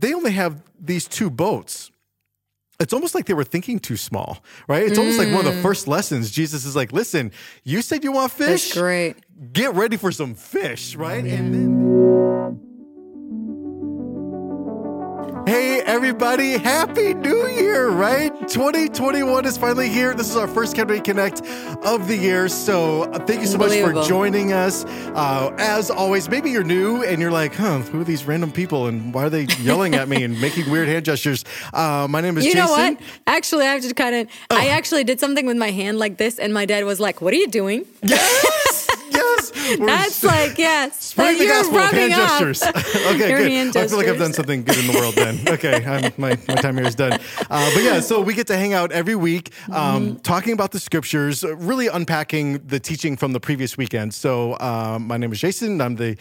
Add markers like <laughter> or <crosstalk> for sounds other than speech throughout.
they only have these two boats. It's almost like they were thinking too small, right? It's almost like one of the first mm. lessons. Jesus is like, listen, you said you want fish. That's great. Get ready for some fish, right? And then. Hey, everybody, Happy New Year, right? 2021 is finally here. This is our first Kenway Connect of the year. So, uh, thank you so much for joining us. Uh, as always, maybe you're new and you're like, huh, who are these random people and why are they yelling at me and <laughs> making weird hand gestures? Uh, my name is Jason. You Jason. know what? Actually, I have to kind of. I Oh. actually did something with my hand like this, and my dad was like, "What are you doing?" <laughs> Yes, yes. We're That's like yes. <laughs> Spreading the you're gospel rubbing hand gestures. <laughs> okay, Your good. hand I feel like I've done something good in the world then. <laughs> Okay, I'm, my, my time here is done. Uh, but yeah, so we get to hang out every week um, Mm-hmm. talking about the scriptures, really unpacking the teaching from the previous weekend. So uh, my name is Jason. I'm the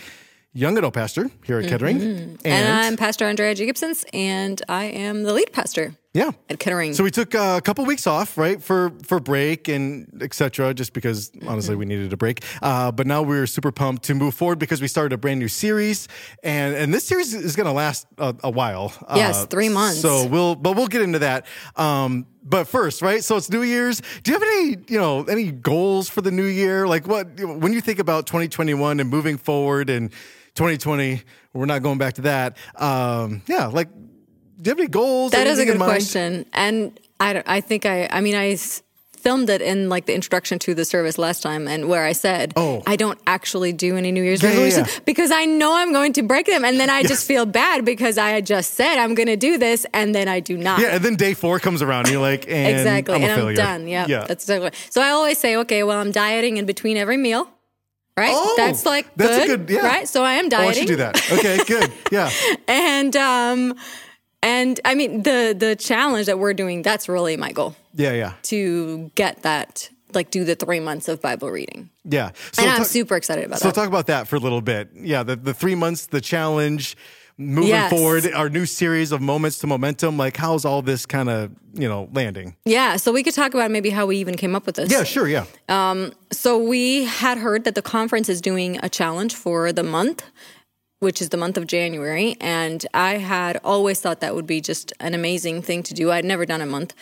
young adult pastor here at Kettering. Mm-hmm. And I'm Pastor Andrea Jakobsons, and I am the lead pastor yeah. at Kettering. So we took uh, a couple weeks off, right, for for break and etc. Just because honestly we needed a break. Uh, but now we're super pumped to move forward because we started a brand new series, and and this series is going to last a, a while. Yes, Uh, three months. So we'll but we'll get into that. Um, but first, right? So it's New Year's. Do you have any you know any goals for the new year? Like what when you think about 2021 and moving forward and 2020, we're not going back to that. Um, yeah, like. Do you have any goals? that is a good question, and I, I think I, I mean, I filmed it in like the introduction to the service last time, and where I said, Oh. I don't actually do any New Year's Yeah, resolutions yeah. because I know I'm going to break them, and then I just feel bad because I had just said I'm going to do this, and then I do not. Yeah, and then day four comes around, and you're like, and exactly, I'm and I'm done. Yeah, yeah. that's exactly. So I always say, okay, well, I'm dieting in between every meal. Right, Oh, that's like that's a good, good- yeah. right? So I am Oh, dieting. I should do that. Okay, good. Yeah, <laughs> and um and i mean the the challenge that we're doing that's really my goal yeah, yeah, to get that like do the three months of bible reading yeah. So and i'm talk- super excited about So that So talk about that for a little bit. Yeah, the the three months, the challenge, moving Yes. forward, our new series of moments to momentum. Like, how's all this kind of you know landing? yeah so we could talk about maybe how we even came up with this Yeah, sure. Yeah, um, so we had heard that the conference is doing a challenge for the month which is the month of January. And I had always thought that would be just an amazing thing to do. I'd never done a month.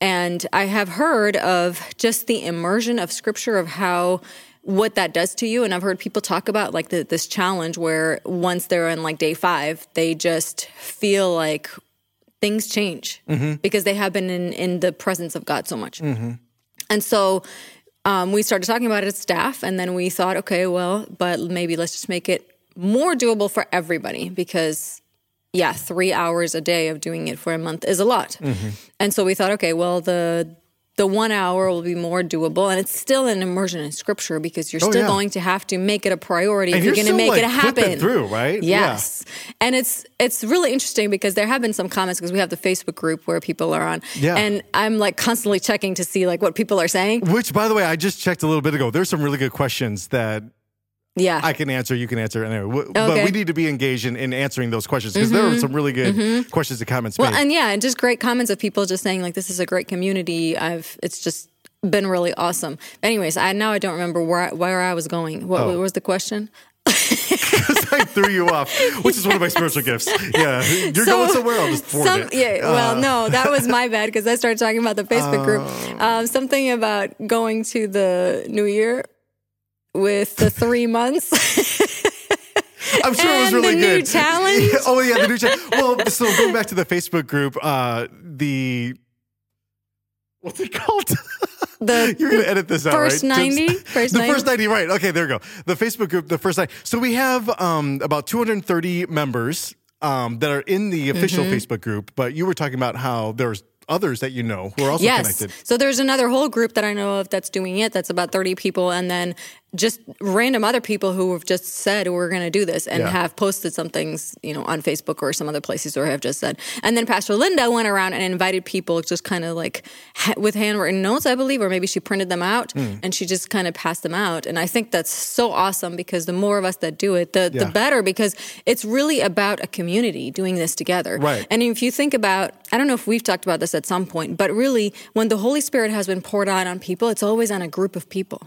And I have heard of just the immersion of scripture of how what that does to you and i've heard people talk about like the, this challenge where once they're in like day five they just feel like things change because they have been in, in the presence of god so much and so um, we started talking about it as staff, and then we thought, okay, well, but maybe let's just make it more doable for everybody because, yeah, three hours a day of doing it for a month is a lot. Mm-hmm. And so we thought, okay, well, the the one hour will be more doable, and it's still an immersion in scripture because you're still Oh, yeah. going to have to make it a priority And if you're, you're going to still, make like, it happen. through, right? Yeah. Yes, and it's it's really interesting because there have been some comments because we have the Facebook group where people are on, Yeah. and I'm like constantly checking to see like what people are saying. Which, by the way, I just checked a little bit ago. There's some really good questions that Yeah, I can answer, you can answer. Anyway, w- but we need to be engaged in, in answering those questions because there are some really good questions and comments Well, made. and yeah, and just great comments of people just saying like this is a great community. I've it's just been really awesome. Anyways, I now I don't remember where I, where I was going. What, Oh. what was the question? <laughs> I threw you off, which is one of my spiritual gifts. Yeah, you're So- going somewhere. I'll just forward Some, it. yeah, well, Uh, no, that was my bad because I started talking about the Facebook group. Oh. Um, something about going to the New Year with the three months. <laughs> I'm sure it was really the good. new challenge. <laughs> oh yeah, the new challenge. <laughs> Well, so going back to the Facebook group, uh, the what's it called? The You're gonna edit this out, first right? 90? Just- First the 90? first 90, right? Okay, there we go. The Facebook group, the first 90. So we have um, about 230 members um, that are in the official Mm-hmm. Facebook group. But you were talking about how there's others that you know who are also yes. connected. So there's another whole group that I know of that's doing it. That's about 30 people, and then just random other people who have just said we're going to do this and Yeah. have posted some things, you know, on Facebook or some other places, or have just said. And then Pastor Linda went around and invited people, just kind of like ha- with handwritten notes, I believe, or maybe she printed them out Hmm. and she just kind of passed them out. And I think that's so awesome because the more of us that do it, the Yeah. the better because it's really about a community doing this together. Right. And if you think about, I don't know if we've talked about this at some point, but really, when the Holy Spirit has been poured out on people, it's always on a group of people.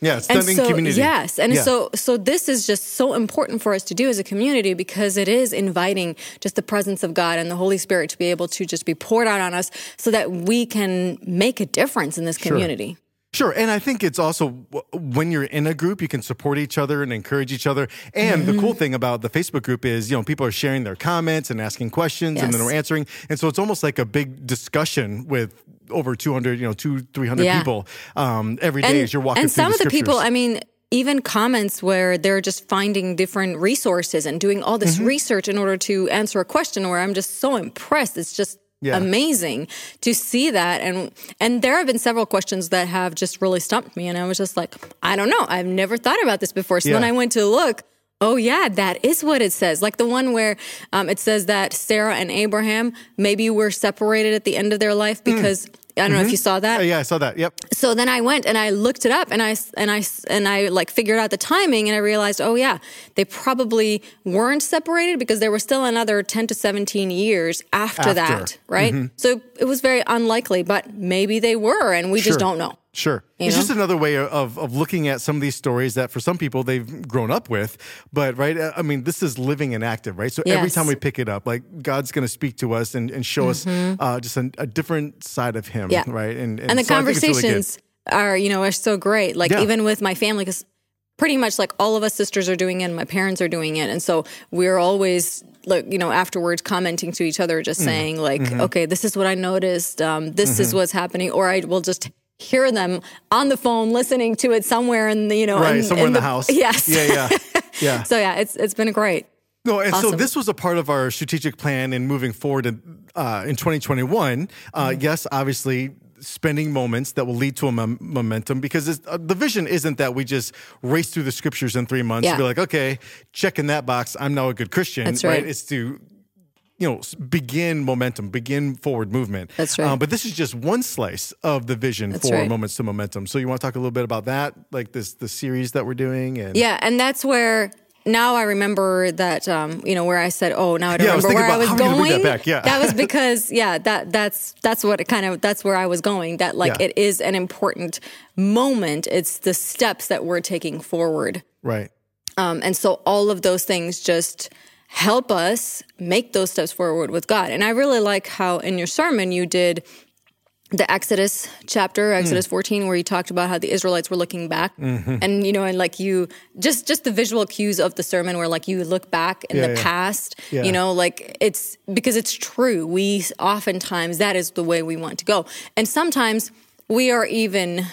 Yeah, And so, community. Yes, and Yeah. so so this is just so important for us to do as a community because it is inviting just the presence of God and the Holy Spirit to be able to just be poured out on us, so that we can make a difference in this community. Sure. And I think it's also when you're in a group, you can support each other and encourage each other. And the Mm-hmm. cool thing about the Facebook group is, you know, people are sharing their comments and asking questions and then we're answering. And so it's almost like a big discussion with over 200, you know, two, 300 Yeah. people um, every day as you're walking and some the of the people. I mean, even comments where they're just finding different resources and doing all Mm-hmm. this research in order to answer a question where I'm just so impressed. It's just Yeah. amazing to see that. And and there have been several questions that have just really stumped me. And I was just like, I don't know. I've never thought about this before. So then I went to look. Oh yeah, that is what it says. Like the one where um, it says that Sarah and Abraham maybe were separated at the end of their life because I don't know if you saw that Uh, yeah, I saw that. Yep. so then I went and I looked it up and I and I and I like figured out the timing and I realized oh yeah they probably weren't separated because there was still another 10 to 17 years after, After. that right so it was very unlikely but maybe they were and we Sure. just don't know Sure. You it's know? just another way of, of looking at some of these stories that for some people they've grown up with. But, right, uh, I mean, this is living and active, right? So every time we pick it up, like God's going to speak to us and, and show us uh, just a, a different side of Him, Mm-hmm. Yeah. right? And, and the so it's really conversations are you know are so great like Yeah. even with my family because pretty much like all of us sisters are doing it and my parents are doing it and so we're always like you know afterwards commenting to each other just saying like Mm-hmm. okay this is what i noticed um, this is what's happening or i will just hear them on the phone listening to it somewhere in the you know Right, in, somewhere in the, house. yes Yeah, yeah. <laughs> Yeah. so yeah it's it's been great No, and so this was a part of our strategic plan in moving forward in, uh, in 2021. Uh, Mm-hmm. Yes, obviously, spending moments that will lead to a mom- momentum because it's, uh, the vision isn't that we just race through the scriptures in three months Yeah. and be like, okay, check in that box. I'm now a good Christian. That's right. It's to you know, begin momentum, begin forward movement. That's right. Um, but this is just one slice of the vision That's for right. moments to momentum. So you want to talk a little bit about that, like this the series that we're doing, and Yeah, and that's where now I remember that um, you know where I said, "Oh, now I don't Yeah, I remember where I was about, how are going." that? Yeah. was because <laughs> yeah, that that's that's what it kind of that's where I was going. That like Yeah. it is an important moment. It's the steps that we're taking forward, right. um, and so all of those things just help us make those steps forward with God. And I really like how in your sermon you did the Exodus chapter, Exodus 14, where you talked about how the Israelites were looking back, and you know, and like you just just the visual cues of the sermon, where like you look back in Yeah, the yeah. past, Yeah. you know, like it's because it's true. We oftentimes that is the way we want to go, and sometimes we are even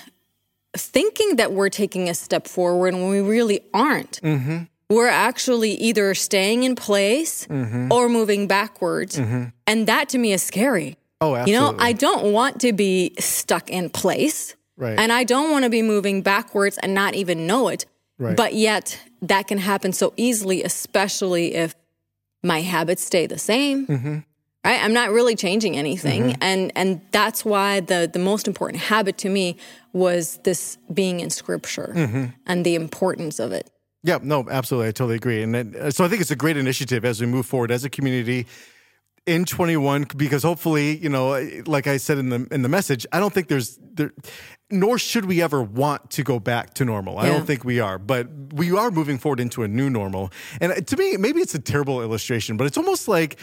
thinking that we're taking a step forward when we really aren't. Mm-hmm. We're actually either staying in place Mm-hmm. or moving backwards, and that to me is scary. Oh, absolutely. You know. I don't want to be stuck in place. Right. And I don't want to be moving backwards and not even know it. Right. But yet, that can happen so easily, especially if my habits stay the same. Mm-hmm. Right? I'm not really changing anything. And and that's why the the most important habit to me was this being in scripture Mm-hmm. and the importance of it. Yeah, no, absolutely. I totally agree. And then, uh, so I think it's a great initiative as we move forward as a community in 21 because hopefully, you know, like I said in the in the message, I don't think there's there nor should we ever want to go back to normal. I don't think we are, but we are moving forward into a new normal. And uh, to me, maybe it's a terrible illustration, but it's almost like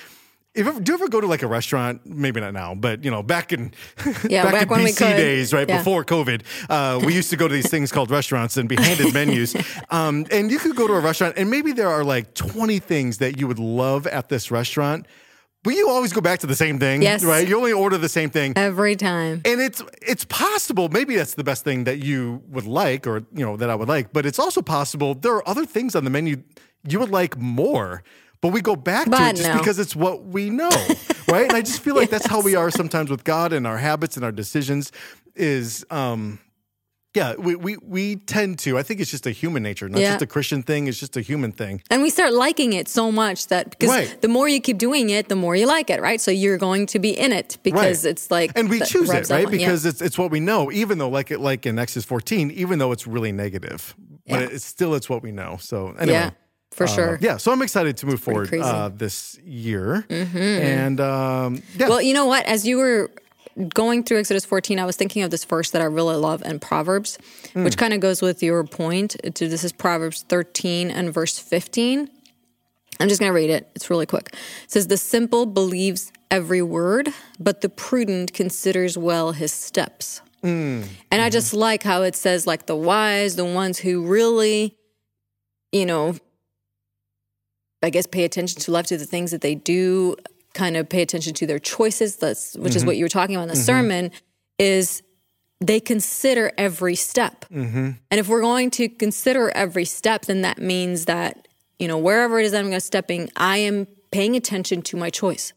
if ever, do you ever go to like a restaurant? Maybe not now, but you know, back in <laughs> Yeah, back, back in BC days, right Yeah. before COVID, uh, we used to go to these things called restaurants and be handed menus. <laughs> Um, and you could go to a restaurant, and maybe there are like twenty things that you would love at this restaurant, but you always go back to the same thing, Yes. right? You only order the same thing. Every time. And it's it's possible maybe that's the best thing that you would like or you know that I would like, but it's also possible there are other things on the menu you would like more. But we go back to it just no. because it's what we know, right? And I just feel like <laughs> that's how we are sometimes with God and our habits and our decisions is um yeah, we, we we tend to. I think it's just a human nature, not Yeah. just a Christian thing. It's just a human thing. And we start liking it so much that because Right. the more you keep doing it, the more you like it, right? So you're going to be in it because Right. it's like and we choose it right on- yeah. because it's it's what we know even though like it like in exodus 14 even though it's really negative but it's still it's what we know so anyway for uh, sure. yeah so i'm excited to move forward uh, this year and um yeah Well, you know what? As you were going through Exodus 14, I was thinking of this verse that I really love in Proverbs, which kind of goes with your point. This is Proverbs 13 and verse 15. I'm just going to read it. It's really quick. It says, The simple believes every word, but the prudent considers well his steps. And I just like how it says, like the wise, the ones who really, you know, I guess pay attention to love to the things that they do, kind of pay attention to their choices. That's which is mm-hmm. what you were talking about in the mm-hmm. sermon. Is they consider every step, mm-hmm. and if we're going to consider every step, then that means that you know wherever it is I'm going to stepping, I am paying attention to my choice.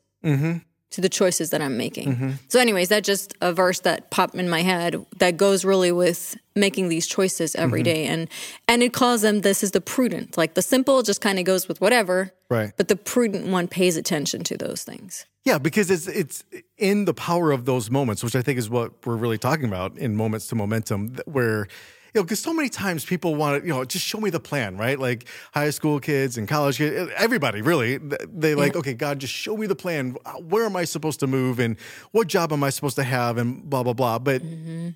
To the choices that I'm making. Mm-hmm. So, anyways, that just a verse that popped in my head that goes really with making these choices every mm-hmm. day, and and it calls them this is the prudent. Like the simple just kind of goes with whatever, Right. But the prudent one pays attention to those things. Yeah, because it's it's in the power of those moments, which I think is what we're really talking about in moments to momentum, where you know, because so many times people want to, you know, just show me the plan, right? Like high school kids and college kids, everybody really, they like, okay, God, just show me the plan. Where am I supposed to move, and what job am I supposed to have, and blah blah blah. But mm-hmm.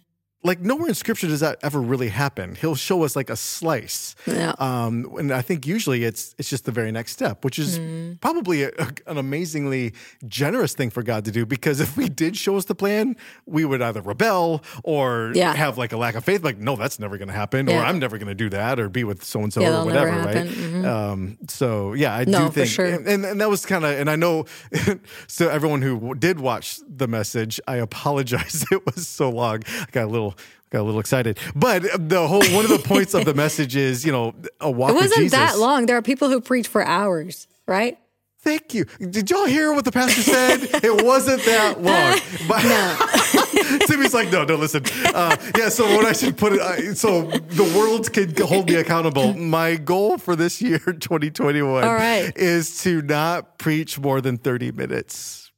Like nowhere in scripture does that ever really happen. He'll show us like a slice. Yeah. Um, and I think usually it's it's just the very next step, which is Mm-hmm. probably a, an amazingly generous thing for God to do. Because if we did show us the plan, we would either rebel or Yeah. have like a lack of faith. Like, no, that's never going to happen, or I'm never going to do that, or be with so and so or whatever, right? Mhm. Um, so yeah, I No, do think, sure. and, and, and that was kind of, and I know, <laughs> so everyone who did watch the message, I apologize. <laughs> It was so long. I got a little. Got a little excited, but the whole one of the points of the <laughs> message is, you know, a walk It wasn't that long. There are people who preach for hours, right? Thank you. Did y'all hear what the pastor said? it wasn't that <laughs> long. But <laughs> Timmy's like, no, no, listen. Uh, yeah, so what I should put it, uh, so the world can hold me accountable. My goal for this year, 2021, All right. is to not preach more than 30 minutes.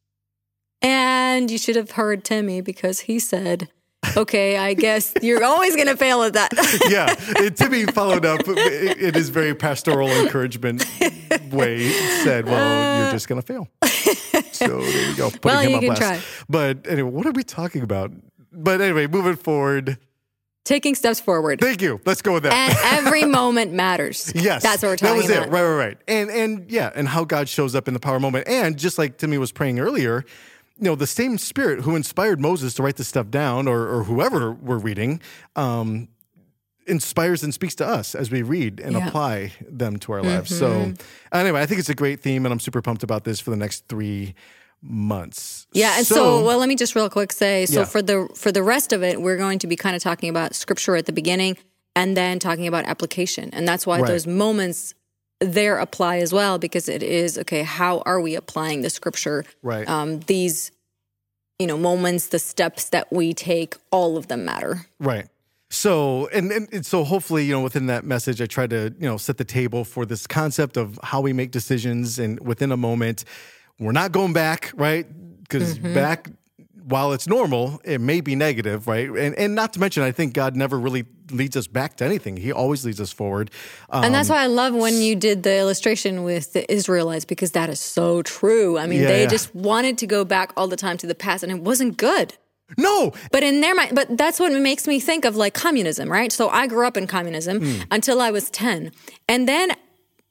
And you should have heard Timmy because he said, okay, I guess you're always going to fail at that. <laughs> Yeah, and Timmy followed up in his very pastoral encouragement way. Said, "Well, you're just gonna fail." So there you go. Putting Well, him you on can blast. try. But anyway, what are we talking about? But anyway, moving forward. Taking steps forward. Thank you. Let's go with that. and every moment matters. <laughs> Yes, That's what we're talking about. That was about. it. Right, right, right. And and yeah, and how God shows up in the power moment. And just like Timmy was praying earlier, you know, the same Spirit who inspired Moses to write this stuff down, or or whoever we're reading, um, inspires and speaks to us as we read and Yeah. apply them to our lives. So anyway, I think it's a great theme, and I'm super pumped about this for the next three months. Yeah, and so, well, let me just real quick say so Yeah. for the for the rest of it, we're going to be kind of talking about scripture at the beginning and then talking about application. And that's why Right. those moments there apply as well because it is okay, how are we applying the scripture? Right. Um these you know, moments, the steps that we take, all of them matter. Right. So and, and and so hopefully you know within that message I try to you know set the table for this concept of how we make decisions and within a moment we're not going back right because back while it's normal it may be negative right and and not to mention I think God never really leads us back to anything he always leads us forward um, And that's why I love when you did the illustration with the Israelites because that is so true. I mean, Yeah, they yeah. just wanted to go back all the time to the past and it wasn't good. no But in their mind, but that's what makes me think of like communism, right? So I grew up in communism Hmm. until I was 10. And then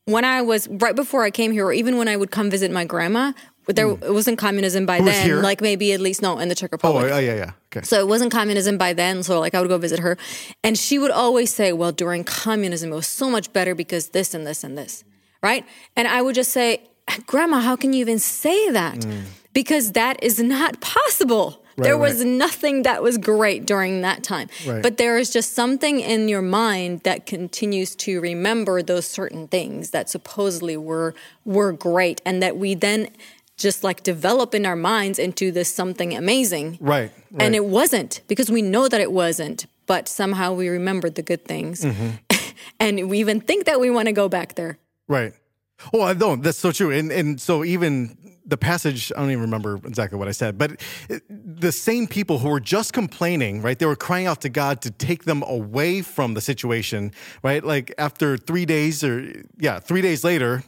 when I was right before I came here, or even when I would come visit my grandma, there hmm. it wasn't communism by then. here? Like maybe at least no in the Czech oh Republic. yeah yeah yeah okay So it wasn't communism by then. So like I would go visit her, and she would always say, "Well, during communism, it was so much better because this and this and this, right?" And I would just say, "Grandma, how can you even say that? Hmm. Because that is not possible." there right. was nothing that was great during that time. Right. But there is just something in your mind that continues to remember those certain things that supposedly were were great and that we then just like develop in our minds into this something amazing. right, right. And it wasn't because we know that it wasn't, but somehow we remembered the good things. Mm-hmm. <laughs> and we even think that we want to go back there. Right. Oh, I don't. That's so true. And and so even the passage, I don't even remember exactly what I said, but the same people who were just complaining, right? They were crying out to God to take them away from the situation, right? Like after three days, or yeah, three days later.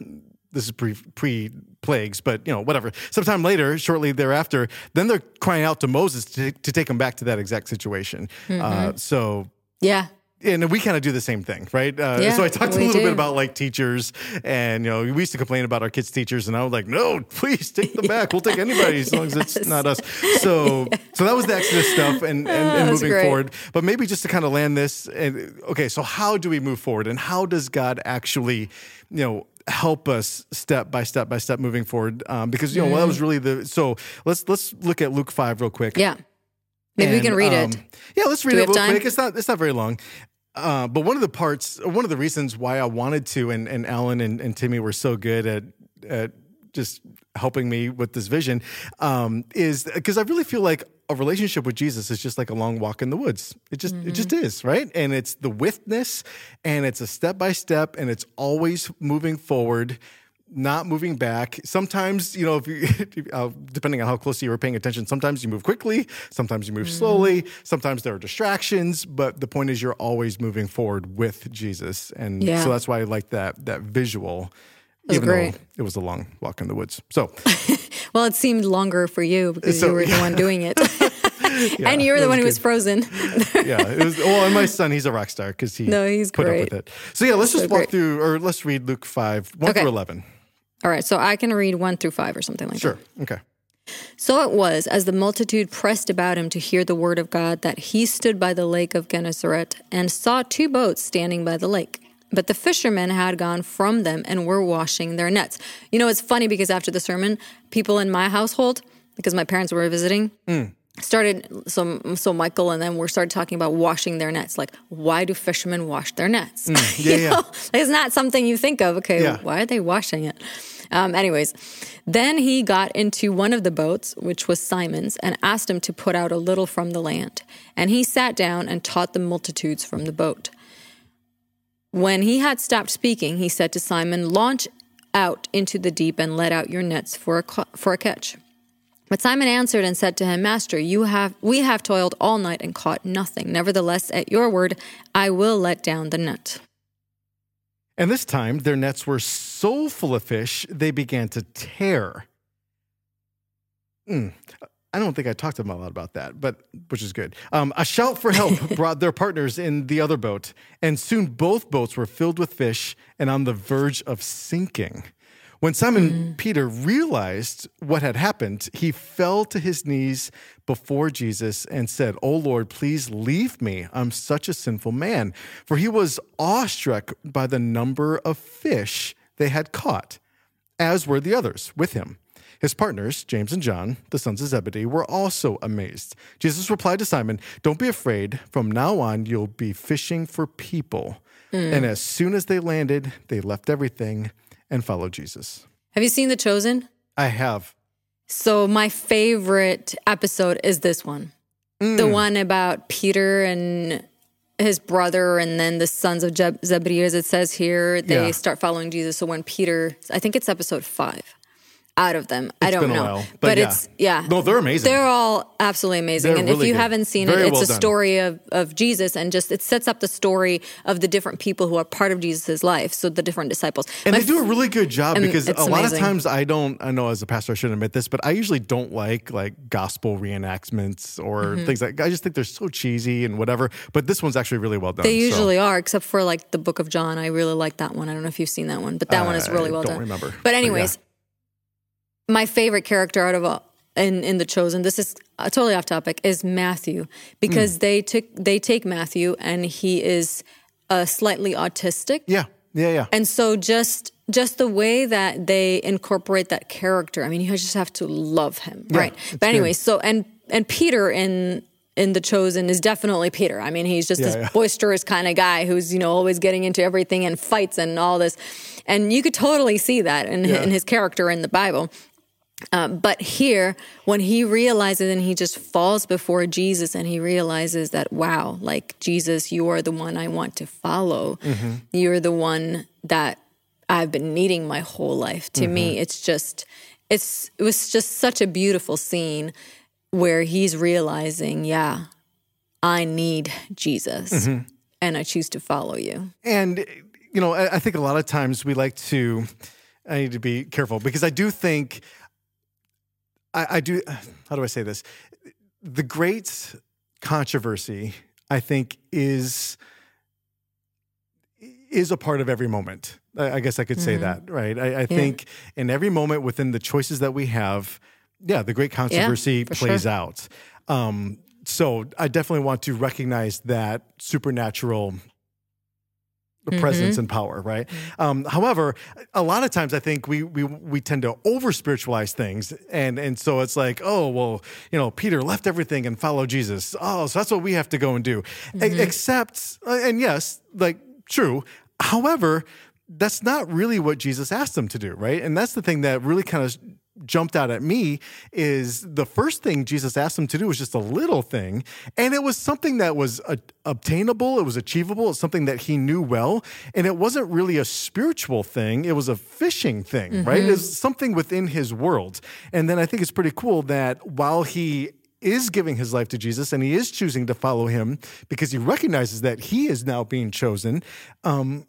This is pre pre plagues, but you know, whatever. Sometime later, shortly thereafter, then they're crying out to Moses to, to take them back to that exact situation. Uh, so Yeah. And we kind of do the same thing, right? Uh, Yeah, so I talked a little do. bit about like teachers, and you know, we used to complain about our kids' teachers, and I was like, "No, please take them back. We'll take anybody as long as it's not us." So, so that was the Exodus stuff, and and, and that's moving great. forward. But maybe just to kind of land this, and okay, so how do we move forward, and how does God actually, you know? help us step by step by step moving forward um, because you know well, that was really the so let's let's look at luke 5 real quick Yeah. Maybe we can read it. um, Yeah, let's read it real time? quick. It's not it's not very long. Uh, but one of the parts, one of the reasons why I wanted to, and, and Alan and, and Timmy were so good at at just helping me with this vision, um, is because I really feel like a relationship with Jesus is just like a long walk in the woods. It just it just is, right? And it's the withness, and it's a step by step, and it's always moving forward not moving back. Sometimes, you know, <laughs> if you, uh, depending on how closely you were paying attention, sometimes you move quickly, sometimes you move slowly, sometimes there are distractions, but the point is you're always moving forward with Jesus. And Yeah. so that's why I like that that visual. even great. though it was a long walk in the woods. So <laughs> Well, it seemed longer for you because So- you were the one doing it. <laughs> and you were the one who was frozen. yeah, it was. Well, and my son, he's a rock star because he No, he's put great. up with it. So yeah, let's just So walk great. through, or let's read Luke five one Okay. through eleven. All right. So I can read one through five or something like that. Sure. Okay. So it was, as the multitude pressed about him to hear the word of God, that he stood by the lake of Gennesaret and saw two boats standing by the lake. But the fishermen had gone from them and were washing their nets. You know, it's funny because after the sermon, people in my household, because my parents were visiting, mm. started so so Michael and then we started talking about washing their nets. Like, why do fishermen wash their nets? Mm, <laughs> yeah, You yeah. know, it's not something you think of. Okay, Yeah. why are they washing it? Um, anyways, then he got into one of the boats, which was Simon's, and asked him to put out a little from the land. And he sat down and taught the multitudes from the boat. When he had stopped speaking, he said to Simon, Launch out into the deep and let out your nets for a, ca- for a catch. But Simon answered and said to him, Master, you have we have toiled all night and caught nothing. Nevertheless, at your word, I will let down the net. And this time, their nets were so full of fish, they began to tear. Mm, I don't think I talked to them a lot about that, but which is good. Um, a shout for help <laughs> brought their partners in the other boat, and soon both boats were filled with fish and on the verge of sinking. When Simon mm-hmm. Peter realized what had happened, he fell to his knees before Jesus and said, Oh Lord, please leave me. I'm such a sinful man. For he was awestruck by the number of fish they had caught, as were the others with him. His partners, James and John, the sons of Zebedee, were also amazed. Jesus replied to Simon, Don't be afraid. From now on, you'll be fishing for people. And mm. as soon as they landed, they left everything and follow Jesus. Have you seen The Chosen? I have. So my favorite episode is this one. The mm. one about Peter and his brother and then the sons of Zebedee as it says here, they Yeah. start following Jesus. So when Peter, I think it's episode 5 out of them. I don't know. while, but yeah. it's yeah. No, they're amazing. They're all absolutely amazing. They're and really if you good. haven't seen Very it, it's well a done. story of, of Jesus and just it sets up the story of the different people who are part of Jesus' life. So the different disciples. And My they do a really good job because a it's lot of times I don't, I know as a pastor I shouldn't admit this, but I usually don't like like gospel reenactments or Mm-hmm. things like I just think they're so cheesy and whatever. But this one's actually really well done. They so usually are, except for like the Book of John. I really like that one. I don't know if you've seen that one, but that one is really I well don't done. remember, but But anyways, my favorite character out of all in in the Chosen. This is uh, totally off topic. Is Matthew because they took they take Matthew and he is uh, slightly autistic, Yeah. Yeah. Yeah. and so just just the way that they incorporate that character. I mean, you just have to love him, right? But anyway, so and and Peter in in the chosen is definitely Peter. I mean, he's just Yeah, this yeah. boisterous kind of guy who's you know always getting into everything and fights and all this, and you could totally see that in, Yeah. in his character in the Bible. Um, but here, when he realizes and he just falls before Jesus and he realizes that, wow, like Jesus, you are the one I want to follow. Mm-hmm. You're the one that I've been needing my whole life. To me, mm-hmm. it's just, it's, it was just such a beautiful scene where he's realizing, yeah, I need Jesus mm-hmm. and I choose to follow you. And you know, I, I think a lot of times we like to I need to be careful because I do think I, I do. How do I say this? The great controversy, I think, is is a part of every moment. I, I guess I could say that, right? I, I think in every moment within the choices that we have, yeah, the great controversy for plays sure. out. Um, so I definitely want to recognize that supernatural Mm-hmm. presence and power, right? Um, however, a lot of times I think we we we tend to over spiritualize things, and and so it's like, oh well, you know, Peter left everything and followed Jesus. Oh, so that's what we have to go and do. E- except, uh, and yes, like true. However, that's not really what Jesus asked them to do, right? And that's the thing that really kind of jumped out at me is the first thing Jesus asked them to do was just a little thing, and it was something that was uh, obtainable, it was achievable, it's something that he knew well, and it wasn't really a spiritual thing, it was a fishing thing, right? It was something within his world. And then I think it's pretty cool that while he is giving his life to Jesus and he is choosing to follow him because he recognizes that he is now being chosen. Um,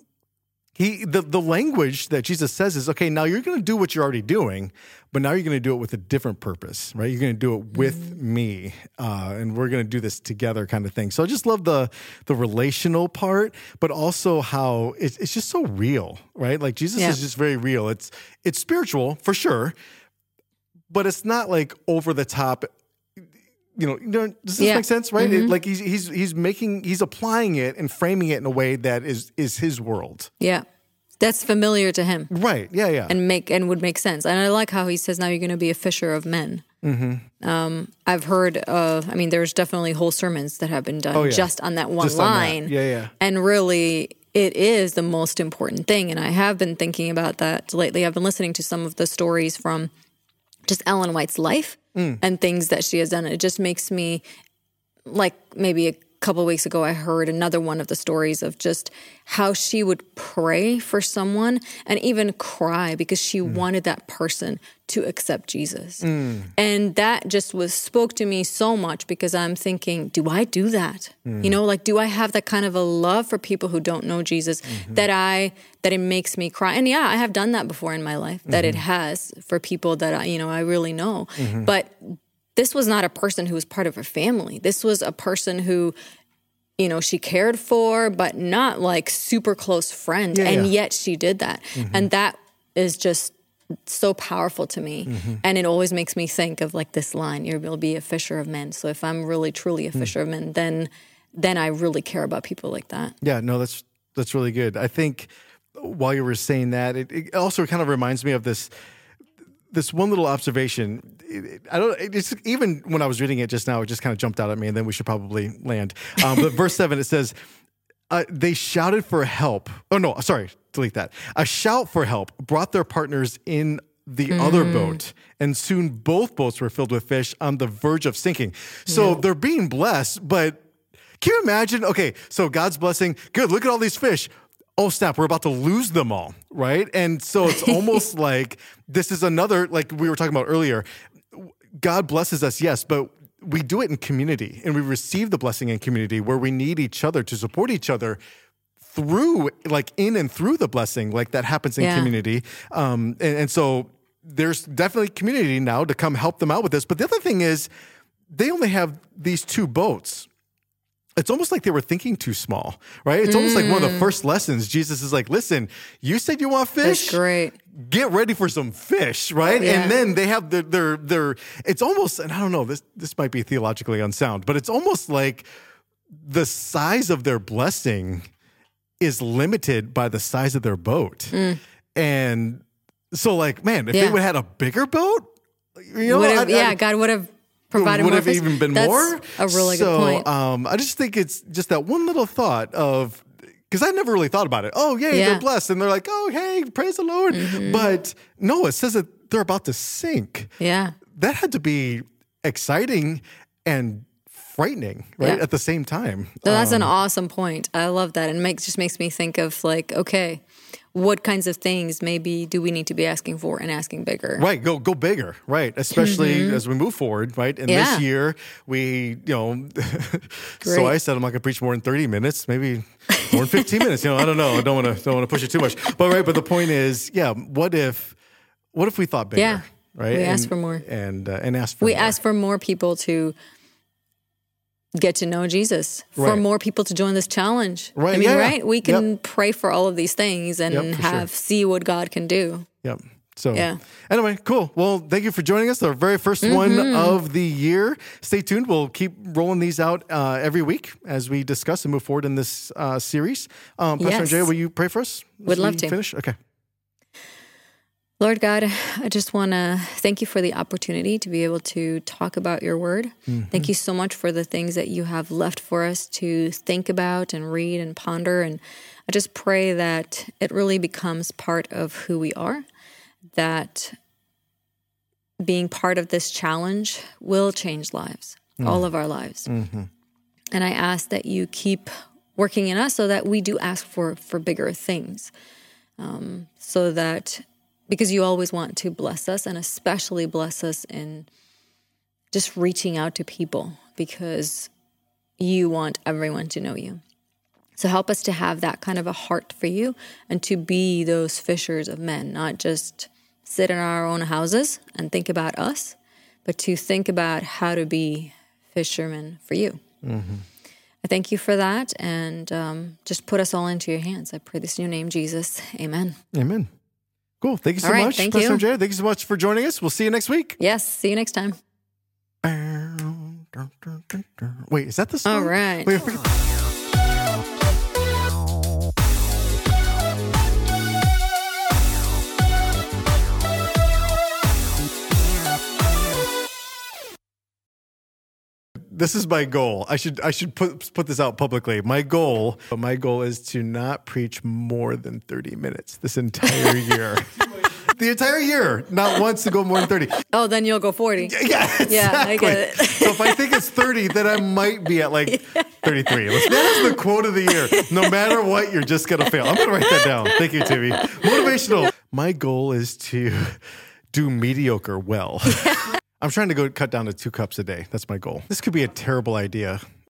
he the, the language that Jesus says is okay, now you're gonna do what you're already doing, but now you're gonna do it with a different purpose, right? You're gonna do it with me, uh, and we're gonna do this together, kind of thing. So I just love the the relational part, but also how it's, it's just so real, right? Like Jesus Yeah. is just very real. It's it's spiritual for sure, but it's not like over the top. You know, does this Yeah. make sense? Right? It- like he's he's he's making he's applying it and framing it in a way that is is his world. Yeah. That's familiar to him Right? Yeah, yeah. and make and would make sense. And I like how he says now you're going to be a fisher of men. Mm-hmm. Um, I've heard of. I mean, there's definitely whole sermons that have been done Oh, yeah. just on that one Just on that. line. Yeah, yeah. And really, it is the most important thing. And I have been thinking about that lately. I've been listening to some of the stories from just Ellen White's life Mm. and things that she has done. It just makes me like maybe a couple of weeks ago I heard another one of the stories of just how she would pray for someone and even cry because she Mm. wanted that person to accept Jesus. And that just was spoke to me so much because I'm thinking, do I do that? Mm. You know, like do I have that kind of a love for people who don't know Jesus Mm-hmm. that I that it makes me cry? And yeah, I have done that before in my life. That it Mm-hmm. has for people that I, you know, I really know. But this was not a person who was part of her family. This was a person who, you know, she cared for, but not like super close friend. Yeah, and yeah. Mm-hmm. yet she did that. And that is just so powerful to me. Mm-hmm. And it always makes me think of like this line, you will be a fisher of men. So if I'm really truly a Hmm. of men, then then I really care about people like that. Yeah, no, that's that's really good. I think while you were saying that, it, it also kind of reminds me of this this one little observation. I don't. It's even when I was reading it just now, it just kind of jumped out at me, and then we should probably land. Um, but verse <laughs> seven, it says. Uh, they shouted for help. Oh no, sorry, delete that. A shout for help brought their partners in the other boat, and soon both boats were filled with fish on the verge of sinking. So they're being blessed, but can you imagine? Okay, so God's blessing. Good. Look at all these fish. Oh snap! We're about to lose them all, right? And so it's <laughs> almost like this is another, like we were talking about earlier. God blesses us, yes, but we do it in community, and we receive the blessing in community where we need each other to support each other through, like in and through the blessing, like that happens in Yeah. community. Um, and, and so there's definitely community now to come help them out with this. But the other thing is, they only have these two boats. It's almost like they were thinking too small, right? It's almost like one of the first lessons. Jesus is like, listen, you said you want fish That's great. get ready for some fish, right? Yeah. And then they have their, their their it's almost and I don't know this this might be theologically unsound, but it's almost like the size of their blessing is limited by the size of their boat. And so like, man, if they Mm. Would have had a bigger boat, you know, I- I- yeah, God would have provided would have even been That's more. A really so, good point. Um, I just think it's just that one little thought of because I never really thought about it. Oh, yay, Yeah. Mm-hmm. they're blessed, and they're like, oh, hey, praise the Lord. But no, it says that they're about to sink. yeah. That had to be exciting and frightening, right? Yeah. At the same time. So that's Um, an awesome point. I love that. And makes just makes me think of like, okay, what kinds of things maybe do we need to be asking for and asking bigger? Right, go go bigger, right? Especially as we move forward, right? And Mm-hmm. Yeah. this year, we, you know, <laughs> so I said I'm not gonna preach more than 30 minutes, maybe more than 15 minutes. You know, I don't know. I don't want to don't want to push it too much. But right, but the point is, yeah. What if what if we thought bigger? Yeah. Right. We and, ask for more. and uh, and ask for we more. ask for more people to get to know Jesus, for Right. more people to join this challenge. Right, I mean, yeah, right? We can Yep. pray for all of these things and Yep, for sure. have see what God can do. Yep. So Yeah. anyway, cool. Well, thank you for joining us. Our very 1st one Mm-hmm. of the year. Stay tuned. We'll keep rolling these out uh, every week as we discuss and move forward in this uh, series. Um, Pastor Yes. Andrea, will you pray for us? Would love to. Finish. Okay. Lord God, I just want to thank you for the opportunity to be able to talk about your word. Mm-hmm. Thank you so much for the things that you have left for us to think about and read and ponder. And I just pray that it really becomes part of who we are, that being part of this challenge will change lives, mm-hmm. all of our lives. Mm-hmm. And I ask that you keep working in us so that we do ask for, for bigger things um, so that because you always want to bless us and especially bless us in just reaching out to people because you want everyone to know you. So help us to have that kind of a heart for you and to be those fishers of men, not just sit in our own houses and think about us, but to think about how to be fishermen for you. I thank you for that and um, just put us all into your hands. I pray this in your name, Jesus. Amen. Amen. Cool. Thank you so right, much, thank Pastor you. Thank you so much for joining us. We'll see you next week. Yes. See you next time. Wait, is that the song? All right. Wait, This is my goal. I should I should put put this out publicly. My goal, my goal is to not preach more than 30 minutes this entire <laughs> year. the entire year, not once to go more than 30. Oh, then you'll go 40. Yeah, exactly. Yeah, I get it. so if I think it's 30, then I might be at like <laughs> 33. Let's- That is the quote of the year. No matter what, you're just going to fail. I'm going to write that down. Thank you, Timmy. Motivational. <laughs> My goal is to do mediocre well. I'm trying to go cut down to two cups a day. That's my goal. This could be a terrible idea.